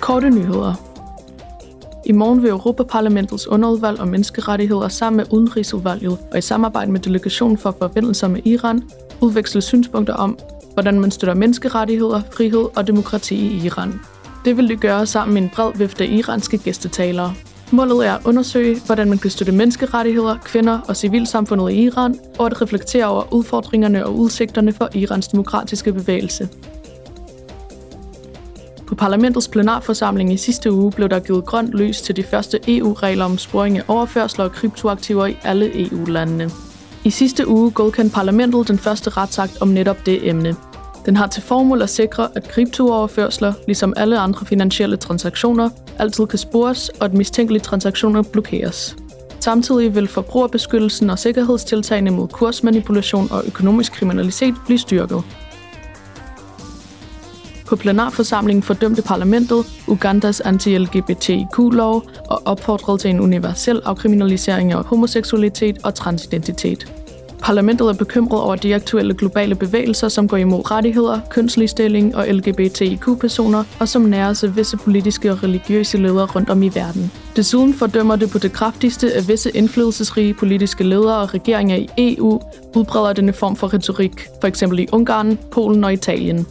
Korte nyheder. I morgen vil Europaparlamentets underudvalg om menneskerettigheder sammen med Udenrigsudvalget og i samarbejde med Delegationen for forbindelser med Iran udveksle synspunkter om, hvordan man støtter menneskerettigheder, frihed og demokrati i Iran. Det vil de gøre sammen med en bred vifte af iranske gæstetalere. Målet er at undersøge, hvordan man kan støtte menneskerettigheder, kvinder og civilsamfundet i Iran, og at reflektere over udfordringerne og udsigterne for Irans demokratiske bevægelse. På parlamentets plenarforsamling i sidste uge blev der givet grønt lys til de første EU-regler om sporing af overførsler og kryptoaktiver i alle EU-landene. I sidste uge godkendte parlamentet den første retsakt om netop det emne. Den har til formål at sikre, at kryptooverførsler, ligesom alle andre finansielle transaktioner, altid kan spores, og at mistænkelige transaktioner blokeres. Samtidig vil forbrugerbeskyttelsen og sikkerhedstiltagene mod kursmanipulation og økonomisk kriminalitet blive styrket. På plenarforsamlingen fordømte parlamentet Ugandas anti-LGBTIQ-lov og opfordrede til en universel afkriminalisering af homoseksualitet og transidentitet. Parlamentet er bekymret over de aktuelle globale bevægelser, som går imod rettigheder, kønsligstilling og LGBTIQ-personer, og som nærer sig visse politiske og religiøse ledere rundt om i verden. Desuden fordømmer det på det kraftigste, at visse indflydelsesrige politiske ledere og regeringer i EU udbreder denne form for retorik, f.eks. i Ungarn, Polen og Italien.